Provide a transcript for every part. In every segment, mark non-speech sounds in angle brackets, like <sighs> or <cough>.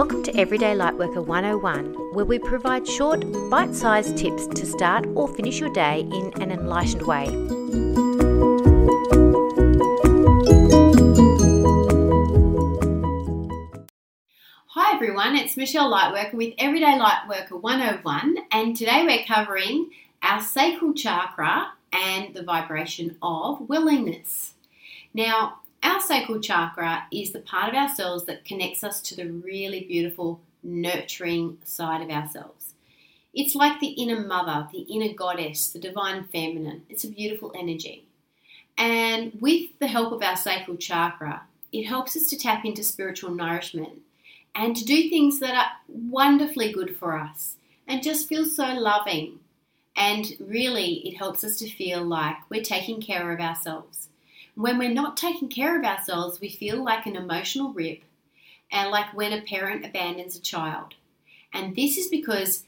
Welcome to Everyday Lightworker 101, where we provide short, bite sized tips to start or finish your day in an enlightened way. Hi everyone, it's Michelle Lightworker with Everyday Lightworker 101, and today we're covering our sacral chakra and the vibration of willingness. Now, our sacral chakra is the part of ourselves that connects us to the really beautiful, nurturing side of ourselves. It's like the inner mother, the inner goddess, the divine feminine. It's a beautiful energy. And with the help of our sacral chakra, it helps us to tap into spiritual nourishment and to do things that are wonderfully good for us and just feel so loving. And really, it helps us to feel like we're taking care of ourselves. When we're not taking care of ourselves, we feel like an emotional rip and like when a parent abandons a child. And this is because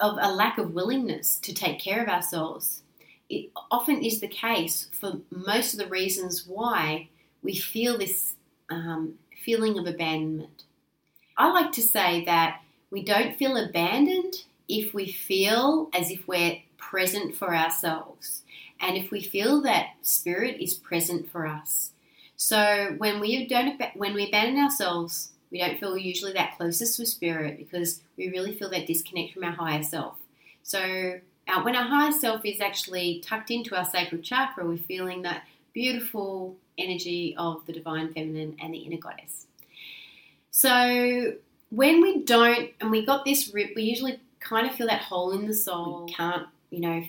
of a lack of willingness to take care of ourselves. It often is the case for most of the reasons why we feel this um, feeling of abandonment. I like to say that we don't feel abandoned if we feel as if we're present for ourselves and if we feel that spirit is present for us. So when we don't when we abandon ourselves, we don't feel usually that closest with spirit because we really feel that disconnect from our higher self. So our, when our higher self is actually tucked into our sacral chakra, we're feeling that beautiful energy of the divine feminine and the inner goddess. So when we don't, and we got this rip, we usually kind of feel that hole in the soul. We can't, you know,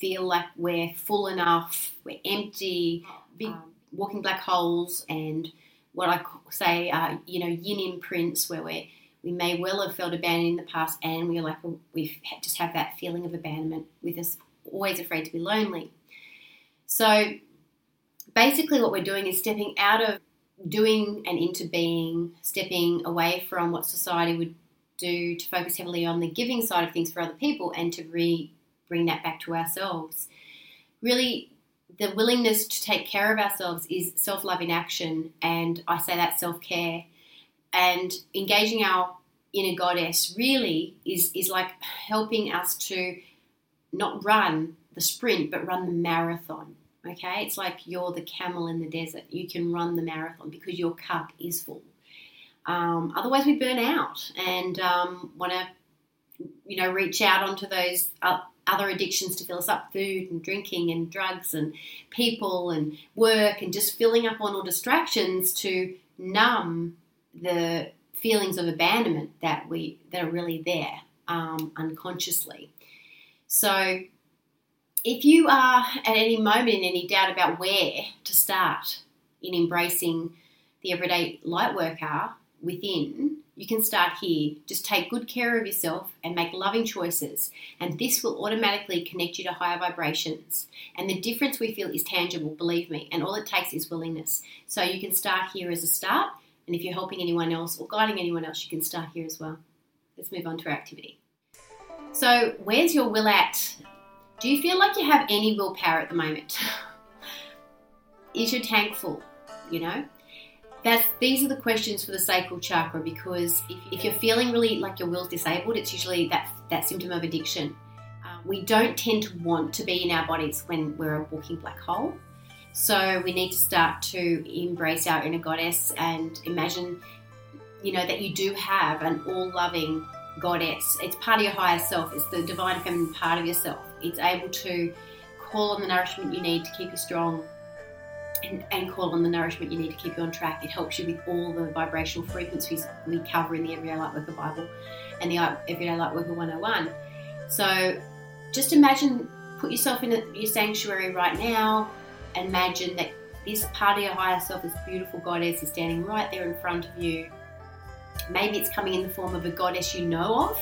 feel like we're full enough, we're empty, big um, walking black holes, and what I say are, you know, yin imprints where we we may well have felt abandoned in the past, and we're like we just have that feeling of abandonment with us, always afraid to be lonely. So basically, what we're doing is stepping out of doing and into being, stepping away from what society would do to focus heavily on the giving side of things for other people and to re bring that back to ourselves. Really, the willingness to take care of ourselves is self love in action, and I say that self care. And engaging our inner goddess really is, is like helping us to not run the sprint, but run the marathon. Okay, it's like you're the camel in the desert. You can run the marathon because your cup is full. Um, otherwise, we burn out and um, want to, you know, reach out onto those uh, other addictions to fill us up food and drinking and drugs and people and work and just filling up on all distractions to numb the feelings of abandonment that we that are really there um, unconsciously. So if you are at any moment in any doubt about where to start in embracing the everyday light worker within, you can start here. Just take good care of yourself and make loving choices, and this will automatically connect you to higher vibrations. And the difference we feel is tangible, believe me, and all it takes is willingness. So you can start here as a start, and if you're helping anyone else or guiding anyone else, you can start here as well. Let's move on to our activity. So, where's your will at? Do you feel like you have any willpower at the moment? <sighs> is your tank full? You know? That's, these are the questions for the sacral chakra because if, if you're feeling really like your will's disabled, it's usually that, that symptom of addiction. Um, we don't tend to want to be in our bodies when we're a walking black hole. So we need to start to embrace our inner goddess and imagine, you know, that you do have an all loving goddess. It's part of your higher self, it's the divine feminine part of yourself. It's able to call on the nourishment you need to keep you strong and, and call on the nourishment you need to keep you on track. It helps you with all the vibrational frequencies we cover in the Everyday Lightworker Bible and the Everyday Lightworker 101. So just imagine, put yourself in your sanctuary right now. Imagine that this part of your higher self, this beautiful goddess, is standing right there in front of you. Maybe it's coming in the form of a goddess you know of.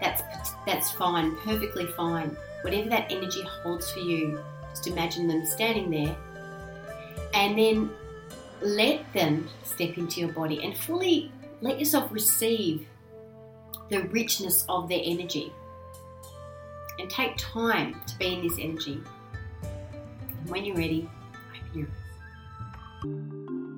That's that's fine, perfectly fine. Whatever that energy holds for you, just imagine them standing there and then let them step into your body and fully let yourself receive the richness of their energy. And take time to be in this energy. And when you're ready, open your eyes.